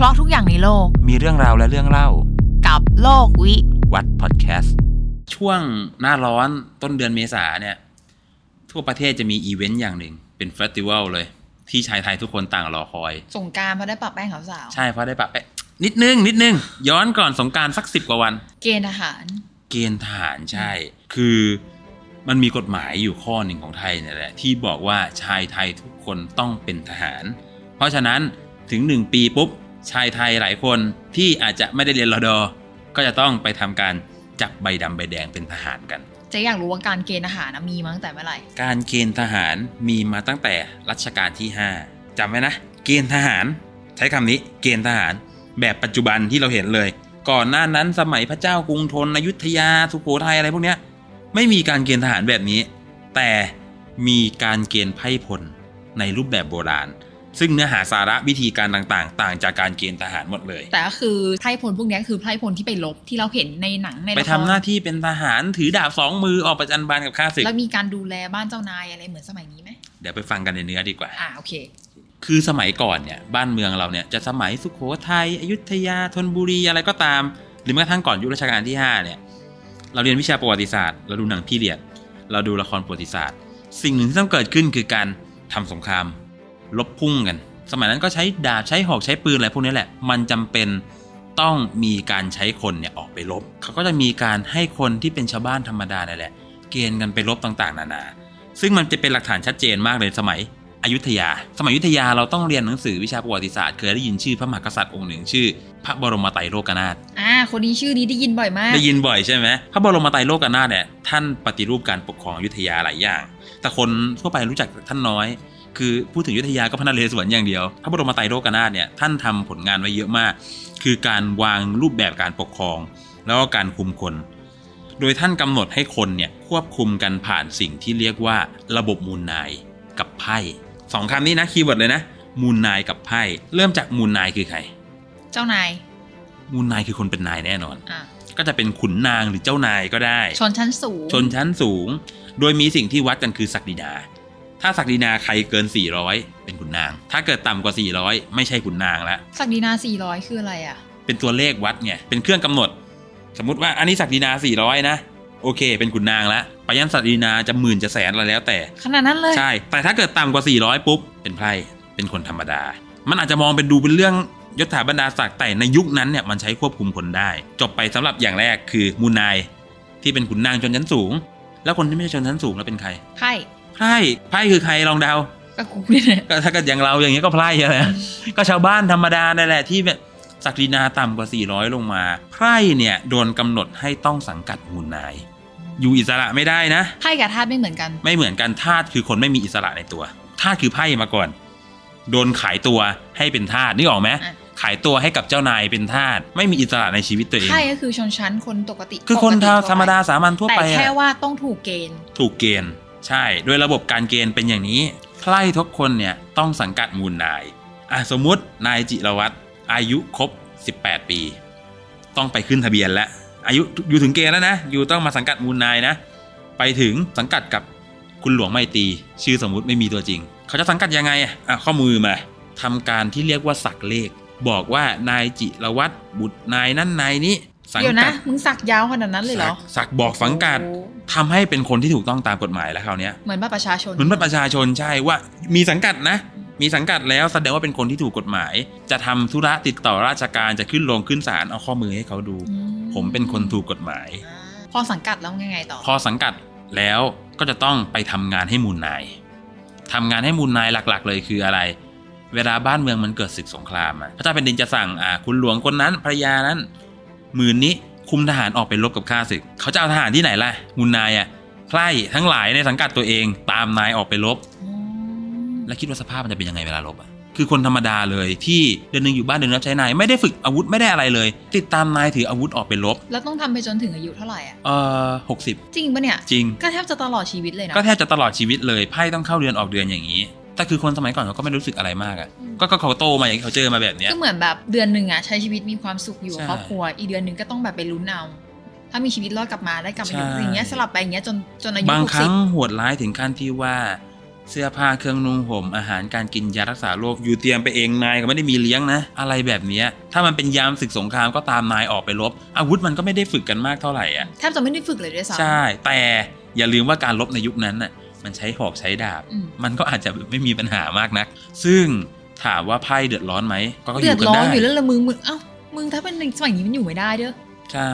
เพราะทุกอย่างในโลก มีเรื่องราวและเรื่องเล่า กับโลกวิวัฒน์พอดแคสต์ช่วงหน้าร้อนต้นเดือนเมษาเนี่ย ทั่วประเทศจะมีอีเวนต์อย่างหนึ่ง เป็น festival เลย ที่ชายไทยทุกคนต่างรอคอย สงกรานต์เพราะได้ปะแป้งขาวสาว ใช่เพราะได้ปะเอ๊ะนิดนึง นิดนึง ย้อนก่อนสงกรารสักสิบกว่าวัน เกณฑ์ทหาร เกณฑ์ทหารใช่ คือมันมีกฎหมายอยู่ข้อหนึ่งของไทยเนี่ยแหละ ที่บอกว่าชายไทยทุกคนต้องเป็นทหาร เพราะฉะนั้นถึงหนึ่งปีปุ๊บ ชายไทยหลายคนที่อาจจะไม่ได้เรียนรอดอก็จะต้องไปทำการจับใบดำใบแดงเป็นทหารกันเจ๊อยากรู้ว่าการเกณฑ์ทหารนะมีมาตั้งแต่เมื่อไหร่ การเกณฑ์ทหารมีมาตั้งแต่รัชกาลที่ 5จำไว้นะ เกณฑ์ทหาร ใช้คำนี้เกณฑ์ทหาร แบบปัจจุบันที่เราเห็นเลย ก่อนหน้านั้นสมัยพระเจ้ากรุงธนอยุธยาสุโขทัยอะไรพวกเนี้ยไม่มีการเกณฑ์ทหารแบบนี้ แต่มีการเกณฑ์ไพร่พลในรูปแบบโบราณ ซึ่งเนื้อหาสาระวิธีการต่างๆ ต่างจากการเกณฑ์ทหารหมดเลย แต่ก็คือไพร่พลพวกเนี้ยคือไพร่พลที่ไปลบที่เราเห็นในหนังในไปละคทำรหน้าที่เป็นทหารถือดาบสองมือออกประจันบานกับข้าศึกแล้วมีการดูแลบ้านเจ้านายอะไรเหมือนสมัยนี้ไหมเดี๋ยวไปฟังกันในเนื้อดีกว่าอ่าโอเคคือสมัยก่อนเนี่ยบ้านเมืองเราเนี่ยจะสมัยสุขโขทัยอยุธยาธนบุรีอะไรก็ตาม หรือแม้กระทั่งก่อนยุครัชกาลที่ 5 เนี่ย เราเรียนวิชาประวัติศาสตร์ เราดูหนังพีเรียด เราดูละครประวัติศาสตร์ สิ่งหนึ่งที่ต้องเกิดขึ้นคือการทำสงคราม ลบพุ่งกัน สมัยนั้นก็ใช้ดาบใช้หอกใช้ปืนอะไรพวกนี้แหละ มันจำเป็นต้องมีการใช้คนเนี่ยออกไปรบเขาก็จะมีการให้คนที่เป็นชาวบ้านธรรมดาเนี่ยแหละ เกณฑ์กันไปรบต่างๆ นานา ซึ่งมันจะเป็นหลักฐานชัดเจนมากเลยสมัยอยุธยา สมัยอยุธยาเราต้องเรียนหนังสือวิชาประวัติศาสตร์ เคยได้ยินชื่อพระมหากษัตริย์องค์หนึ่งชื่อ พระบรมไตรโลกนาถ อ่า คนนี้ชื่อนี้ได้ยินบ่อยมาก ได้ยินบ่อยใช่ไหมพระบรมไตรโลกนาถเนี่ยท่านปฏิรูปการปกครองอยุธยาหลายอย่าง แต่คนทั่วไปรู้จักท่านน้อย คือพูดถึงอยุธยาก็พระนเรศวรอย่างเดียว พระบรมไตรโลกนาถเนี่ยท่านทำผลงานไว้เยอะมาก คือการวางรูปแบบการปกครอง แล้วก็การคุมคน โดยท่านกำหนดให้คนเนี่ยควบคุมกันผ่านสิ่งที่เรียกว่าระบบมูลนายกับไพ่สองคำนี้นะ keyword เลยนะมูลนายกับไพร่เริ่มจากมูลนายคือใคร เจ้านาย มูลนายคือคนเป็นนายแน่นอนอ่าก็จะเป็นขุนนางหรือเจ้านายก็ได้ ชนชั้นสูง ชนชั้นสูง โดยมีสิ่งที่วัดกันคือศักดินา ถ้าศักดินาใครเกิน 400 เป็นขุนนาง ถ้าเกิดต่ำกว่า 400 ไม่ใช่ขุนนางแล้วศักดินา 400 คืออะไรอะ เป็นตัวเลขวัดไงเป็นเครื่องกำหนด สมมติว่าอันนี้ศักดินา 400 นะ โอเค เป็นขุนนางแล้วไปยันศักดินาจะหมื่นจะแสนอะไรแล้วแต่ ขนาดนั้นเลย ใช่ แต่ถ้าเกิดต่ำกว่า 400 ปุ๊บ เป็นไพร่เป็นคนธรรมดา มันอาจจะมองเป็นดูเป็นเรื่องยศถาบรรดาศักดิ์แต่ในยุคนั้นเนี่ยมันใช้ควบคุมคนได้ จบไปสำหรับอย่างแรกคือมูลนายที่เป็นขุนนางชนชั้นสูง แล้วคนที่ไม่ใช่ชนชั้นสูงแล้วเป็นใครไพ่ ไพร่ไพร่คือใครลองเดาก็คุกนี่แหละก็ถ้าเกิดอย่างเราอย่างเงี้ยก็ไพร่อะไรก็ชาวบ้านธรรมดานั่นแหละที่แบบศักดินาต่ำกว่า 400 ลงมาไพร่เนี่ยโดนกำหนดให้ต้องสังกัดมูลนาย อยู่อิสระไม่ได้นะไพ่กับธาตุไม่เหมือนกัน ไม่เหมือนกันทาสคือคนไม่มีอิสระในตัวทาสคือไพ่มาก่อน โดนขายตัวให้เป็นทาสนึกออกไหมอะขายตัวให้กับเจ้านายเป็นทาสไม่มีอิสระในชีวิตตัวเองไพ่ก็คือชนชั้นคนปกติ คือคนปกติทั่วไปธรรมดาสามัญทั่วแต่ไปแค่อะว่าต้องถูกเกณฑ์ ถูกเกณฑ์ ใช่โดยระบบการเกณฑ์เป็นอย่างนี้ไพร่ทุกคนเนี่ยต้องสังกัดมูลนายอะสมมุตินายจิรวัตรอายุครบ 18 ปี ต้องไปขึ้นทะเบียนแล้วอายุอยู่ถึงเกณฑ์แล้วนะ อยู่ต้องมาสังกัดมูลนายนะ ไปถึงสังกัดกับคุณหลวงไม่ตี ชื่อสมมุติไม่มีตัวจริง เขาจะสังกัดยังไงอะข้อมือมาทำการที่เรียกว่าสักเลข บอกว่านายจิรวัตรบุตรนายนั้นนายนี้ สังเดี๋ยวกันะดมึงสักยาวขนาดนั้นเลยเหรอสักสักบอกสังกัดโอ้ทำให้เป็นคนที่ถูกต้องตามกฎหมายแล้วคราวเนี้ย เหมือนบัตรประชาชน เหมือนบัตรประชาชนใช่ว่ามีสังกัดนะ มีสังกัดแล้วแสดงว่าเป็นคนที่ถูกกฎหมาย จะทำธุระติดต่อราชการจะขึ้นลงขึ้นศาลเอาข้อมือให้เขาดู อืผมเป็นคนถูกกฎหมาย อ่าพอสังกัดแล้วไงไงต่อ พอสังกัดแล้วก็จะต้องไปทำงานให้มูลนายทำงานให้มูลนายหลักๆ เลยคืออะไร เวลาบ้านเมืองมันเกิดศึกสงครามอะพระเจ้าแผ่นดินจะสั่งอ่าคุณหลวงคนนั้นภรรยานั้น หมื่นนี้คุมทหารออกไปรบกับข้าศึก เขาจะเอาทหารที่ไหนล่ะมูลนายอะไพร่ทั้งหลายในสังกัดตัวเองตามนายออกไปรบอืมแล้วคิดว่าสภาพมันจะเป็นยังไงเวลารบอะคือคนธรรมดาเลยที่เดือนหนึ่งอยู่บ้านเดือนนึงรับใช้นายไม่ได้ฝึกอาวุธไม่ได้อะไรเลย ติดตามนายถืออาวุธออกไปรบ แล้วต้องทำไปจนถึงอายุเท่าไหร่อะ เอ่อหกสิบจริงปะเนี่ย จริง ก็แทบจะตลอดชีวิตเลยนะ ก็แทบจะตลอดชีวิตเลยไพ่ต้องเข้าเดือนออกเดือนอย่างนี้ แต่คือคนสมัยก่อนเขาก็ไม่รู้สึกอะไรมากอะก็ก็เขาโตมาอย่างนี้เขาเจอมาแบบเนี้ยก็เหมือนแบบเดือนหนึ่งอะใช้ชีวิตมีความสุขอยู่กับใช่ครอบครัวอีกเดือนหนึ่งก็ต้องแบบไปลุ้นเอาถ้ามีชีวิตรอดกลับมาได้กลับมาอยู่ใช่อย่างเงี้ยสลับไปอย่างเงี้ยจนจนอายุบางหกคสิรั้บงโหดร้ายถึงขั้นที่ว่าเสื้อผ้าเครื่องนุ่งห่มอาหารการกินยารักษาโรคอยู่เตรียมไปเองนายก็ไม่ได้มีเลี้ยงนะ อะไรแบบเนี้ยถ้ามันเป็นยามศึกสงครามก็ตามนายออกไปรบ อาวุธมันก็ไม่ได้ฝึกกันมากเท่าไหร่อะแทบจะไม่ได้ฝึกเลยด้วยซ้ำใช่ แต่อย่าลืมว่าการรบในยุคนั้นน่ะ มันใช้หอกใช้ดาบอืมมันก็อาจจะไม่มีปัญหามากนัก ซึ่งถามว่าไพ่เดือดร้อนไหมก็อเดือยู่ดกันร้อนได้อยู่แล้วละมึงมึงเอ้ามึงถ้าเป็นในสมัยนี้มันอยู่ไม่ได้เด้อใช่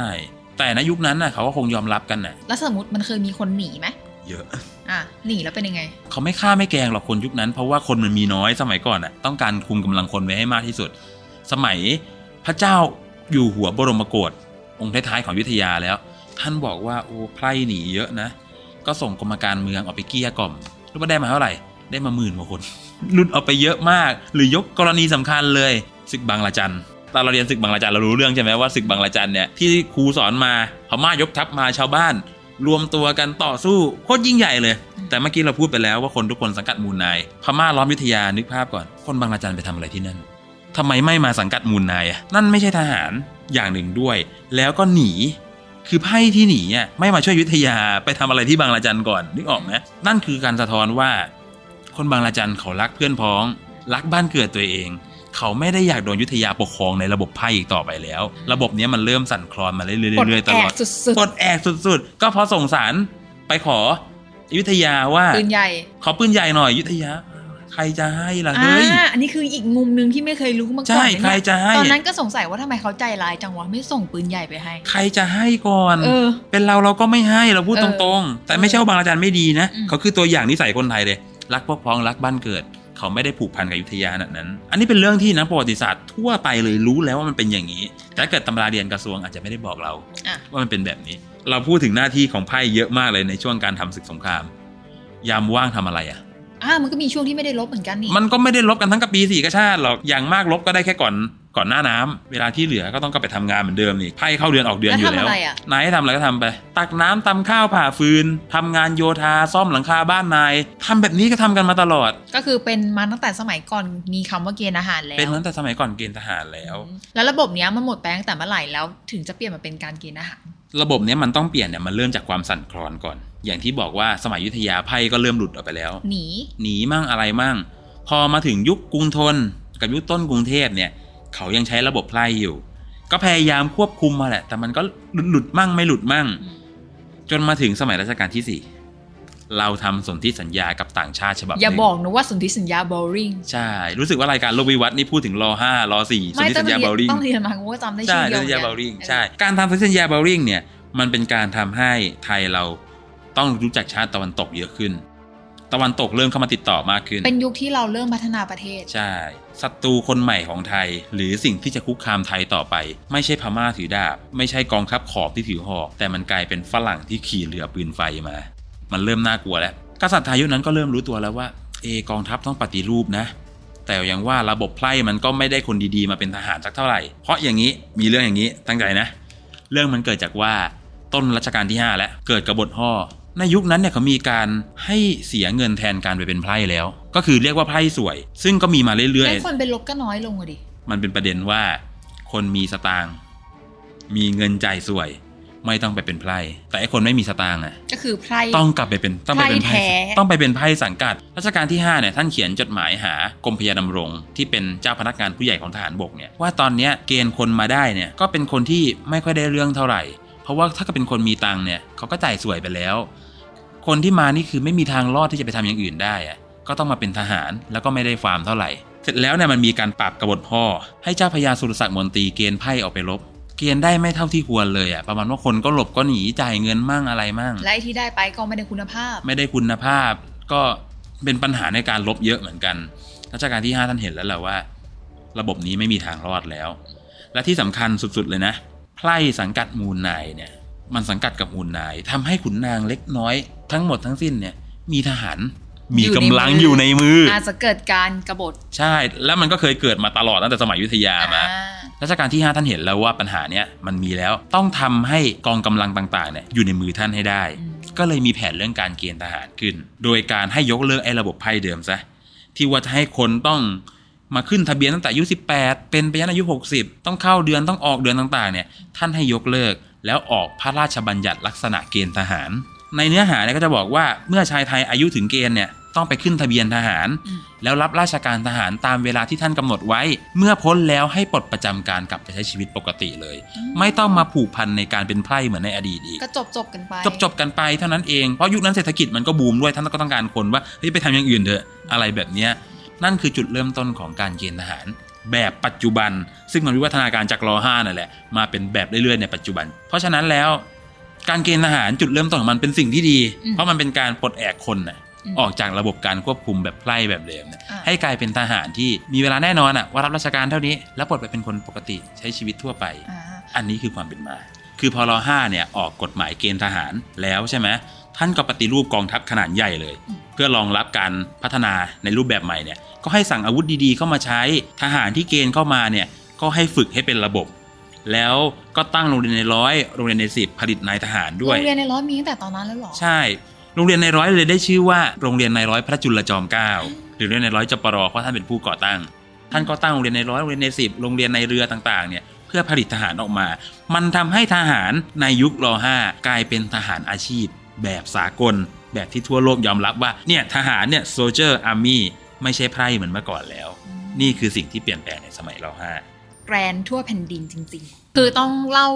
แต่ในยุคนั้นน่ะเขาก็คงยอมรับกันน่ะแล้วสมมติมันเคยมีคนหนีไหมเยอะอะหนีแล้วเป็นยังไง เขาไม่ฆ่าไม่แกล้งหรอกคนยุคนั้น เพราะว่าคนมันมีน้อยสมัยก่อนน่ะต้องการคุมกำลังคนไว้ให้มากที่สุด สมัยพระเจ้าอยู่หัวบรมโกศองค์ท้ายๆของอยุธยาแล้ว ท่านบอกว่าโอ้ไพร่หนีเยอะนะ ก็ส่งกรมการเมืองออกไปเกี้ยกล่อมรู้ว่าได้มาเท่าไหร่ ได้มาหมื่นกว่าคนหลุดออกไปเยอะมาก หรือยกกรณีสำคัญเลยศึกบางละจันตอนเราเรียนศึกบางละจันเรารู้เรื่องใช่ไหมว่าศึกบางละจันเนี่ยที่ครูสอนมาพม่ายกทัพมาชาวบ้าน รวมตัวกันต่อสู้โคตรยิ่งใหญ่เลย แต่เมื่อกี้เราพูดไปแล้วว่าคนทุกคนสังกัดมูลนาย พม่าล้อมยุทธยานึกภาพก่อน คนบางละจันไปทำอะไรที่นั่นทำไมไม่มาสังกัดมูลนายนั่นไม่ใช่ทหารอย่างหนึ่งด้วย แล้วก็หนี คือไพ่ที่หนีอะไม่มาช่วยอยุทธยาไปทำอะไรที่บางละจันก่อนนึกออกไหมนั่นคือการสะท้อนว่า คนบางละจันเขารักเพื่อนพ้อง รักบ้านเกิดตัวเอง เขาไม่ได้อยากโดนอยุทธยาปกครองในระบบไพ่อีกต่อไปแล้ว ระบบเนี้ยมันเริ่มสั่นคลอนมาเรื่อยๆเรื่อยๆตลอดปลดแอกสุดปลดแอกสุดๆ ก็เพราะส่งสารไปขออยุธยาว่าๆปืนใหญ่ขอปืนใหญ่หน่อยอยุธยา ใครจะให้ล่ะอ่าเฮ้ยอันนี้คืออีกมุมหนึ่งที่ไม่เคยรู้มาก่อนใช่เลยใครเนี่ยจะให้ตอนนั้นก็สงสัยว่าทำไมเขาใจร้ายจังวะไม่ส่งปืนใหญ่ไปให้ ใครจะให้ก่อนเออ เป็นเราเราก็ไม่ให้เราพูดเอตอรงๆ แต่ไม่ใช่ว่าบางอาจารย์ไม่ดีนะอืมเขาคือตัวอย่างนิสัยคนไทยเลย รักพวกพ้องรักบ้านเกิด เขาไม่ได้ผูกพันกับอยุธยาขนาดนั้น อันนี้เป็นเรื่องที่นักประวัติศาสตร์ทั่วไปเลยรู้แล้วว่ามันเป็นอย่างนี้ แต่ถ้าเกิดตำราเรียนกระทรวงอาจจะไม่ได้บอกเราอะว่ามันเป็นแบบนี้ เราพูดถึงหน้าที่ของไพ่เยอะมากเลยในช่วงการทำศึกสงคราม ยามว่างทำอะไรอะ อ่ามันก็มีช่วงที่ไม่ได้ลบเหมือนกันนี่มันก็ไม่ได้ลบกันทั้งกับปีสี่กชาติหรอกอย่างมากลบก็ได้แค่ก่อนก่อนหน้าน้ำเวลาที่เหลือก็ต้องก็ไปทำงานเหมือนเดิมนี่ไพ่เข้าเดือนออกเดือนอยู่แล้วแล้วทำอะไรอะนายให้ทำอะไรก็ทำไป ตักน้ำตำข้าวผ่าฟืนทำงานโยธาซ่อมหลังคาบ้านนายทำแบบนี้ก็ทำกันมาตลอด ก็คือเป็นมาตั้งแต่สมัยก่อนมีคำว่าเกณฑ์อาหารแล้ว เป็นตั้งแต่สมัยก่อนเกณฑ์ทหารแล้วอืมแล้วระบบเนี้ยมันหมดไปตั้งแต่เมื่อไหร่แล้ว ถึงจะเปลี่ยนมาเป็นการเกณฑ์อาหาร ระบบเนี้ยมันต้องเปลี่ยนเนี่ยมันเริ่มจากความสั่นคลอนก่อน อย่างที่บอกว่าสมัยอยุทธยาไพ่ก็เริ่มหลุดออกไปแล้ว หนีหนีมั่งอะไรมั่ง พอมาถึงยุคกรุงธนกับยุคต้นกรุงเทพเนี่ย เขายังใช้ระบบไพร่อยู่ ก็พยายามควบคุมมาแหละ แต่มันก็หลุดหลุดมั่งไม่หลุดมั่งอืมจนมาถึงสมัยรัชกาลที่สี่ เราทำสนธิสัญญากับต่างชาติฉบับหอย่านึ่งบอกนะว่าสนธิสัญญาบอริงใช่ รู้สึกว่ารายการโลกวิวัฒน์นี่พูดถึงรอห้ารอสี่สนไม่ธิต้อสังญเรีญายนเบลลิงต้องเรียนมากูว่าจำได้ใช่ชื่อสนเดียวธิสัญญาเบลลิงเออใช่การทำสนธิสัญญาเบลลิงเนี่ยมันเป็นการทำให้ไทยเราต้องรู้จักชาติตะวันตกเยอะขึ้น ตะวันตกเริ่มเข้ามาติดต่อมากขึ้น เป็นยุคที่เราเริ่มพัฒนาประเทศ ใช่ศัตรูคนใหม่ของไทย หรือสิ่งที่จะคุกคามไทยต่อไป ไม่ใช่พม่าถือดาบ ไม่ใช่กองทัพขอบที่ถือหอก แต่มันกลายเป็นฝรั่งที่ขี่เรือปืนไฟมา มันเริ่มน่ากลัวแล้วกษัตริย์ไทยยุคนั้นก็เริ่มรู้ตัวแล้วว่าเอกองทัพต้องปฏิรูปนะ แต่อย่างว่าระบบไพร่มันก็ไม่ได้คนดีๆมาเป็นทหารสักเท่าไหร่ เพราะอย่างนี้มีเรื่องอย่างนี้ตั้งใจนะ เรื่องมันเกิดจากว่าต้นรัชกาลที่ 5 แล้วเกิดกบฏห่อในยุคนั้นเนี่ยเขามีการให้เสียเงินแทนการไปเป็นไพร่แล้ว ก็คือเรียกว่าไพร่สวย ซึ่งก็มีมาเรื่อยแล้วคนเป็นลบก็น้อยลงอะดิๆมันเป็นประเด็นว่า คนมีสตางค์มีเงินจ่ายสวย ไม่ต้องไปเป็นไพร่แต่ไอ้คนไม่มีสตางค์อะก็คือไพร่ต้องกลับไปเป็นต้องไปเป็นไพร่ไพ่แท้ต้องไปเป็นไพ่สังกัดรัชกาลที่5เนี่ยท่านเขียนจดหมายหากรมพยาดำรง ที่เป็นเจ้าพนักงานผู้ใหญ่ของทหารบกเนี่ยว่าตอนเนี้ยเกณฑ์คนมาได้เนี่ยก็เป็นคนที่ไม่ค่อยได้เรื่องเท่าไหร่ เพราะว่าถ้าเกิดเป็นคนมีตังค์เนี่ยเขาก็จ่ายสวยไปแล้ว คนที่มานี่คือไม่มีทางรอดที่จะไปทำอย่างอื่นได้อะก็ต้องมาเป็นทหารแล้วก็ไม่ได้ฟาร์มเท่าไหร่ เสร็จแล้วเนี่ยมันมีการปรับกบฏพ่อ ให้เจ้าพญาสุรศักดิ์มนตรีเกณฑ์ไพ่ออกไปรบ เกณฑ์ได้ไม่เท่าที่ควรเลยอะประมาณว่าคนก็หลบก็หนีจ่ายเงินมั่งอะไรมั่งและไอ้ที่ได้ไปก็ไม่ได้คุณภาพ ไม่ได้คุณภาพ ก็เป็นปัญหาในการลบเยอะเหมือนกันรัชกาลที่ 5 ท่านเห็นแล้วแหละว่า ระบบนี้ไม่มีทางรอดแล้ว และที่สำคัญสุดๆเลยนะไพร่สังกัดมูลนายเนี่ย มันสังกัดกับมูลนายทำให้ขุนนางเล็กน้อย ทั้งหมดทั้งสิ้นเนี่ยมีทหารมีกำลังออยู่ยู่ในในมืมือออาจจะเกิดการกบฏใช่ แล้วมันก็เคยเกิดมาตลอดตั้งแต่สมัยอยุธยามาอ่า รัชกาลที่ 5 ท่านเห็นแล้วว่าปัญหาเนี้ยมันมีแล้วต้องทำให้กองกำลังต่างๆเนี่ยอยู่ในมือท่านให้ได้อืมก็เลยมีแผนเรื่องการเกณฑ์ทหารขึ้น โดยการให้ยกเลิกไอ้ระบบไพ่เดิมซะที่ว่าจะให้คนต้องมาขึ้นทะเบียนตั้งแต่อายุ 18 เป็นไปยันอายุ 60 ต้องเข้าเดือนต้องออกเดือนต่างๆเนี่ยท่านให้ยกเลิกแล้วออกพระราชบัญญัติลักษณะเกณฑ์ทหาร ในเนื้อหาเนี่ยก็จะบอกว่าเมื่อชายไทยอายุถึงเกณฑ์เนี่ย ต้องไปขึ้นทะเบียนทหารอืมแล้วรับราชการทหารตามเวลาที่ท่านกำหนดไว้ เมื่อพ้นแล้วให้ปลดประจำการกลับไปใช้ชีวิตปกติเลย ไม่ต้องมาผูกพันในการเป็นไพร่เหมือนในอดีตอีกก็จบจบกันไปจบจบกันไปเท่านั้นเองเพราะยุคนั้นเศรษฐกิจมันก็บูมด้วยท่านก็ต้องการคนว่าเฮ้ยไปทำอย่างอื่นเถอะอะไรแบบเนี้ยนั่นคือจุดเริ่มต้นของการเกณฑ์ทหาร แบบปัจจุบัน ซึ่งมันวิวัฒนาการจากร5นั่นแหละมาเป็นแบบเรื่อยๆในปัจจุบัน เพราะฉะนั้นแล้วการเกณฑ์ทหารจุดเริ่มต้นของมันเป็นสิ่งที่ดีอืมเพราะมันเป็นการปลดแอกคนน่ะม ออกจากระบบการควบคุมแบบไพร่แบบเดิมเนี่ยอ่าให้กลายเป็นทหารที่มีเวลาแน่นอนอะว่ารับราชการเท่านี้ แล้วปลดไปเป็นคนปกติใช้ชีวิตทั่วไปอ่าอันนี้คือความเป็นมา คือพอรห้าเนี่ยออกกฎหมายเกณฑ์ทหารแล้วใช่ไหมท่านก็ปฏิรูปกองทัพขนาดใหญ่เลยอืมเพื่อรองรับการพัฒนาในรูปแบบใหม่เนี่ยก็ให้สั่งอาวุธดีๆเข้ามาใช้ทหารที่เกณฑ์เข้ามาเนี่ยก็ให้ฝึกให้เป็นระบบ แล้วก็ตั้งโรงเรียนในร้อยโรงเรียนในสิบผลิตนายทหารด้วยโรงเรียนในร้อยมีตั้งแต่ตอนนั้นแล้วเหรอใช่ โรงเรียนในร้อยเลยได้ชื่อว่าโรงเรียนในร้อยพระจุลจอมเกล้าหรือโรงเรียนในร้อยจปรเพราะท่านเป็นผู้ก่อตั้ง ท่านก็ตั้งโรงเรียนในร้อยโรงเรียนในสิบโรงเรียนในเรือต่างๆเนี่ยเพื่อผลิตทหารออกมา มันทำให้ทหารในยุครห้ากลายเป็นทหารอาชีพ แบบสากล แบบที่ทั่วโลกยอมรับว่าเนี่ยทหารเนี่ย soldier army ไม่ใช่ไพร่เหมือนเมื่อก่อนแล้ว นี่คือสิ่งที่เปลี่ยนแปลงในสมัยรห้าแกรนทั่วแผ่นดินจริง ๆ คือต้องเล่า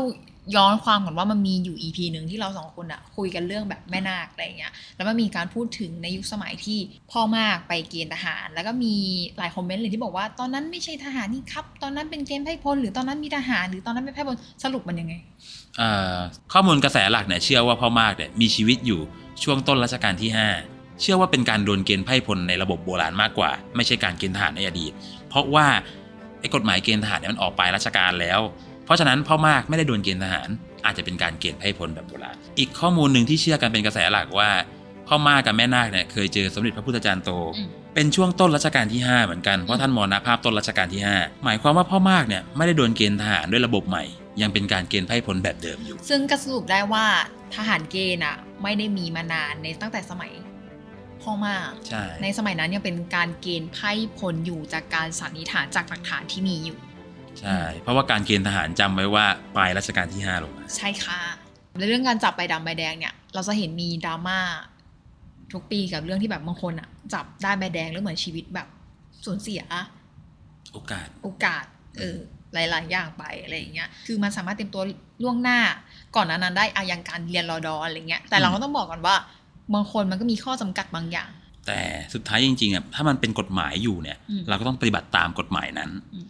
ย้อนความก่อนว่ามันมีอยู่ EP หนึ่งที่เราสองคนอะคุยกันเรื่องแบบแม่นาคอะไรเงี้ย แล้วมันมีการพูดถึงในยุคสมัยที่พ่อมากไปเกณฑ์ทหาร แล้วก็มีหลายคอมเมนต์เลยที่บอกว่าตอนนั้นไม่ใช่ทหารนี่ครับ ตอนนั้นเป็นเกณฑ์ไพ่พลหรือตอนนั้นมีทหาร หรือตอนนั้นเป็นไพ่พลสรุปมันยังไงข้อมูลกระแสหลักเนี่ยเชื่อว่าพ่อมากเนี่ยมีชีวิตอยู่ช่วงต้นรัชกาลที่ 5 เชื่อว่าเป็นการโดนเกณฑ์ไพ่พลในระบบโบราณมากกว่า ไม่ใช่การเกณฑ์ทหารในอดีต เพราะว่าไอ้กฎหมายเกณฑ์ทหารเนี่ยมันออกไปราชการแล้ว เพราะฉะนั้นพ่อมากไม่ได้โดนเกณฑ์ทหาร อาจจะเป็นการเกณฑ์ไพร่พลแบบโบราณอีกข้อมูลหนึ่งที่เชื่อกันเป็นกระแสหลักว่า พ่อมากกับแม่นาคเนี่ยเคยเจอสมเด็จพระพุทธจารย์โตอืมเป็นช่วงต้นรัชกาลที่ 5 เหมือนกันเพราะท่านมรณภาพต้นรัชกาลที่ 5 หมายความว่าพ่อมากเนี่ยไม่ได้โดนเกณฑ์ทหารด้วยระบบใหม่ ยังเป็นการเกณฑ์ไพร่พลแบบเดิมอยู่ ซึ่งก็สรุปได้ว่าทหารเกณฑ์อะไม่ได้มีมานานในตั้งแต่สมัยพ่อมากใช่ในสมัยนั้นยังเป็นการเกณฑ์ไพร่พลอยู่จากการสันนิษฐานจากหลักฐานที่มีอยู่ ใช่ เพราะว่าการเกณฑ์ทหารจำไว้ว่าปลายรัชกาลที่5ลงมาใช่ค่ะในเรื่องการจับใบดำใบแดงเนี่ย เราจะเห็นมีดราม่าทุกปีกับเรื่องที่แบบบางคนอะจับได้ใบแดงแล้วเหมือนชีวิตแบบสูญเสีย โอกาสโอกาสเออหลาย ๆ อย่างไปอะไรอย่างเงี้ย คือมันสามารถเตรียมตัวล่วงหน้า ก่อนหนานั้นได้อาอย่างการเรียนรอดออะไรเงี้ย แต่เราก็ต้องบอกก่อนว่า บางคนมันก็มีข้อจำกัดบางอย่าง แต่สุดท้ายจริง ๆอะถ้ามันเป็นกฎหมายอยู่เนี่ยอืมเราก็ต้องปฏิบัติตามกฎหมายนั้นอืม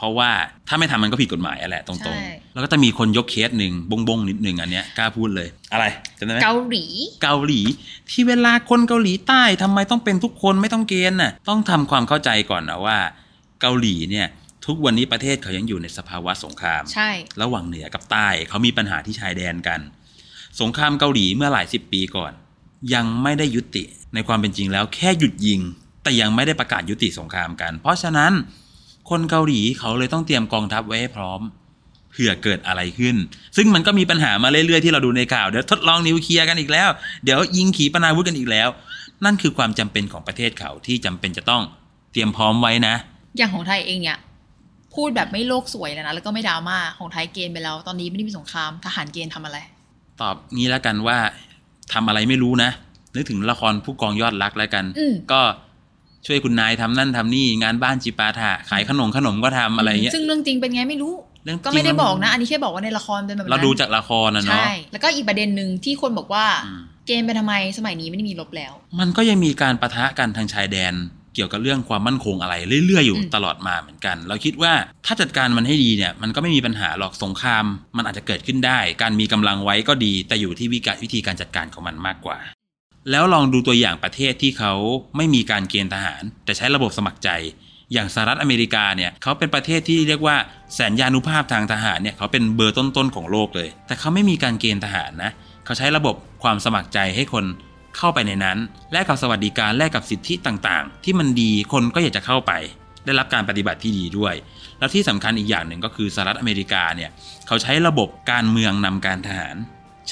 เพราะว่าถ้าไม่ทำมันก็ผิดกฎหมายอะแหละตรใช่งๆ แล้วก็จะมีคนยกเคสหนึ่งบงบงๆนิดหนึ่งอันเนี้ยกล้าพูดเลย อะไรจำได้ไหมเกาหลี เกาหลี ที่เวลาคนเกาหลีใต้ทำไมต้องเป็นทุกคนไม่ต้องเกณฑ์น่ะต้องทำความเข้าใจก่อนนะว่า เกาหลีเนี่ยทุกวันนี้ประเทศเขายังอยู่ในสภาวะสงครามใช่ระหว่างเหนือกับใต้เขามีปัญหาที่ชายแดนกัน สงครามเกาหลีเมื่อหลายสิบปีก่อน ยังไม่ได้ยุติในความเป็นจริงแล้วแค่หยุดยิง แต่ยังไม่ได้ประกาศยุติสงครามกัน เพราะฉะนั้น คนเกาหลีเขาเลยต้องเตรียมกองทัพไว้ให้พร้อมเผื่อเกิดอะไรขึ้น ซึ่งมันก็มีปัญหามาเรื่อยๆที่เราดูในข่าว เดี๋ยวทดลองนิวเคลียร์กันอีกแล้ว เดี๋ยวยิงขีปนาวุธกันอีกแล้ว นั่นคือความจำเป็นของประเทศเขาที่จำเป็นจะต้องเตรียมพร้อมไว้นะ อย่างของไทยเองเนี่ยพูดแบบไม่โลกสวยเลยนะแล้วก็ไม่ดราม่าของไทยเกณฑ์ไปแล้ว ตอนนี้ไม่ได้มีสงครามทหารเกณฑ์ทำอะไร ตอบงี้แล้วกันว่าทำอะไรไม่รู้นะนึกถึงละครผู้กองยอดรักแล้วกันอืมก็ ช่วยคุณนายทำนั่นทำนี่งานบ้านจิปาถะขายขนมขนมก็ทำอะไรเงี้ยซึ่งเรื่องจริงเป็นไงไม่รู้เรื่องจริงก็ไม่ได้บอกนะ อันนี้แค่บอกว่าในละครเป็นแบบนั้นเราดูจากละครนะเนาะใช่แล้วก็อีกประเด็นหนึ่งที่คนบอกว่าอืมเกณฑ์ไปทำไมสมัยนี้ไม่ได้มีลบแล้ว มันก็ยังมีการประทะกันทางชายแดนเกี่ยวกับเรื่องความมั่นคงอะไรเรื่อยๆอยู่อืมตลอดมาเหมือนกัน เราคิดว่าถ้าจัดการมันให้ดีเนี่ย มันก็ไม่มีปัญหาหรอกสงคราม มันอาจจะเกิดขึ้นได้ การมีกำลังไว้ก็ดี แต่อยู่ที่วิกวิธีการจัดการของมันมากกว่า แล้วลองดูตัวอย่างประเทศที่เขาไม่มีการเกณฑ์ทหาร แต่ใช้ระบบสมัครใจ อย่างสหรัฐอเมริกาเนี่ยเขาเป็นประเทศที่เรียกว่าแสนยานุภาพทางทหารเนี่ยเขาเป็นเบอร์ต้นๆของโลกเลย แต่เขาไม่มีการเกณฑ์ทหารนะเขาใช้ระบบความสมัครใจให้คนเข้าไปในนั้น แลกกับสวัสดิการแลกกับสิทธิต่างๆ ที่มันดีคนก็อยากจะเข้าไป ได้รับการปฏิบัติที่ดีด้วย แล้วที่สำคัญอีกอย่างหนึ่งก็คือสหรัฐอเมริกาเนี่ยเขาใช้ระบบการเมืองนำการทหาร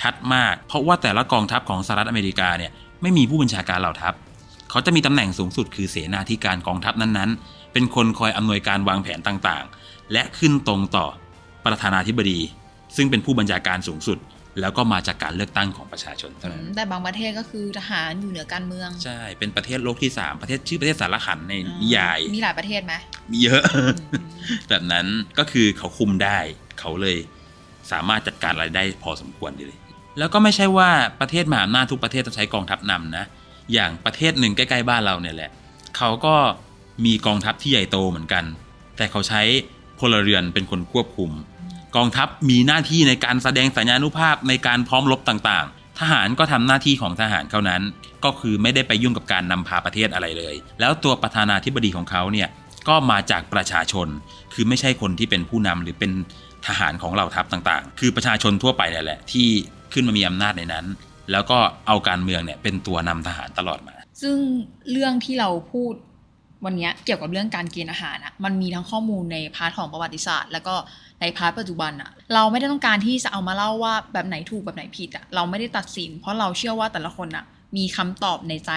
ชัดมาก เพราะว่าแต่ละกองทัพของสหรัฐอเมริกาเนี่ยไม่มีผู้บัญชาการเหล่าทัพ เขาจะมีตำแหน่งสูงสุดคือเสนาธิการกองทัพนั้นๆ เป็นคนคอยอำนวยการวางแผนต่างๆ และขึ้นตรงต่อประธานาธิบดี ซึ่งเป็นผู้บัญชาการสูงสุด แล้วก็มาจากการเลือกตั้งของประชาชนเท่านั้นแต่บางประเทศก็คือทหารอยู่เหนือการเมือง ใช่ เป็นประเทศโลกที่สามประเทศชื่อประเทศสารขันในนิยาย มีหลายประเทศไหมมีเยอะ แบบนั้นก็คือเขาคุมได้ เขาเลย สามารถจัดการอะไรได้พอสมควรเลย แล้วก็ไม่ใช่ว่าประเทศมหาอำนาจทุกประเทศต้องใช้กองทัพนำนะ อย่างประเทศหนึ่งใกล้ๆบ้านเราเนี่ยแหละ เขาก็มีกองทัพที่ใหญ่โตเหมือนกัน แต่เขาใช้พลเรือนเป็นคนควบคุม กองทัพมีหน้าที่ในการแสดงสัญญานุภาพในการพร้อมรบต่างๆ ทหารก็ทำหน้าที่ของทหารเท่านั้น ก็คือไม่ได้ไปยุ่งกับการนำพาประเทศอะไรเลย แล้วตัวประธานาธิบดีของเขาเนี่ยก็มาจากประชาชน คือไม่ใช่คนที่เป็นผู้นำหรือเป็น ทหารของเหล่าทัพต่างๆ คือประชาชนทั่วไปเนี่ยแหละที่ขึ้นมามีอำนาจในนั้น แล้วก็เอาการเมืองเนี่ยเป็นตัวนำทหารตลอดมา ซึ่งเรื่องที่เราพูดวันเนี้ยเกี่ยวกับเรื่องการเกณฑ์ทหารอะมันมีทั้งข้อมูลใน part ของประวัติศาสตร์ แล้วก็ใน part ปัจจุบันอะเราไม่ได้ต้องการที่จะเอามาเล่าว่าแบบไหนถูกแบบไหนผิดอะเราไม่ได้ตัดสิน เพราะเราเชื่อว่าแต่ละคนอะมีคำตอบในใจ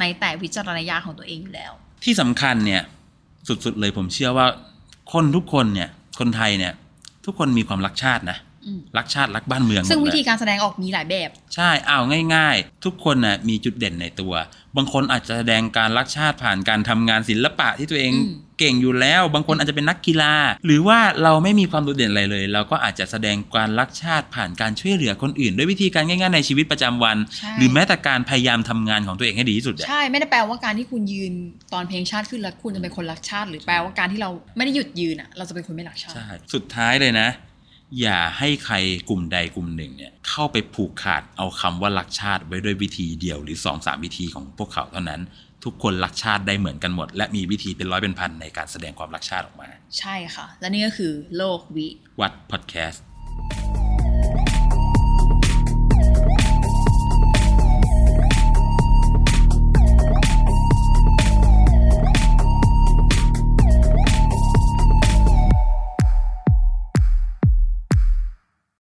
ในแต่วิจารณญาณของตัวเองอยู่แล้ว ที่สำคัญเนี่ยสุดๆเลยผมเชื่อว่าคนทุกคนเนี่ยคนไทยเนี่ย ทุกคนมีความรักชาตินะ รักชาติรักบ้านเมืองหมดซึ่งแหวิละธีการแสดงออกมีหลายแบบ ใช่เอาง่าย ๆ ทุกคนนะมีจุดเด่นในตัว บางคนอาจจะแสดงการรักชาติผ่านการทำงานศิลปะที่ตัวเองอืมเก่งอยู่แล้ว บางคนอาจจะเป็นนักกีฬา หรือว่าเราไม่มีความโดดเด่นอะไรเลย เราก็อาจจะแสดงการรักชาติผ่านการช่วยเหลือคนอื่น ด้วยวิธีการง่ายๆในชีวิตประจำวันใช่หรือแม้แต่การพยายามทำงานของตัวเองให้ดีที่สุดอะใช่ไม่ได้แปลว่าการที่คุณยืนตอนเพลงชาติขึ้นแล้วคุณจะเป็นคนรักชาติ หรือแปลว่าการที่เราไม่ได้หยุดยืนอะเราจะเป็นคนไม่รักชาติใช่สุดท้ายเลยนะ อย่าให้ใครกลุ่มใดกลุ่มหนึ่งเนี่ยเข้าไปผูกขาดเอาคำว่ารักชาติไว้ด้วยวิธีเดียวหรือ2อสามวิธีของพวกเขาเท่านั้น ทุกคนรักชาติได้เหมือนกันหมด และมีวิธีเป็นร้อยเป็นพันในการแสดงความรักชาติออกมา ใช่ค่ะ และนี่ก็คือโลกวิวัดพอดแคสต์